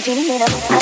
Just come and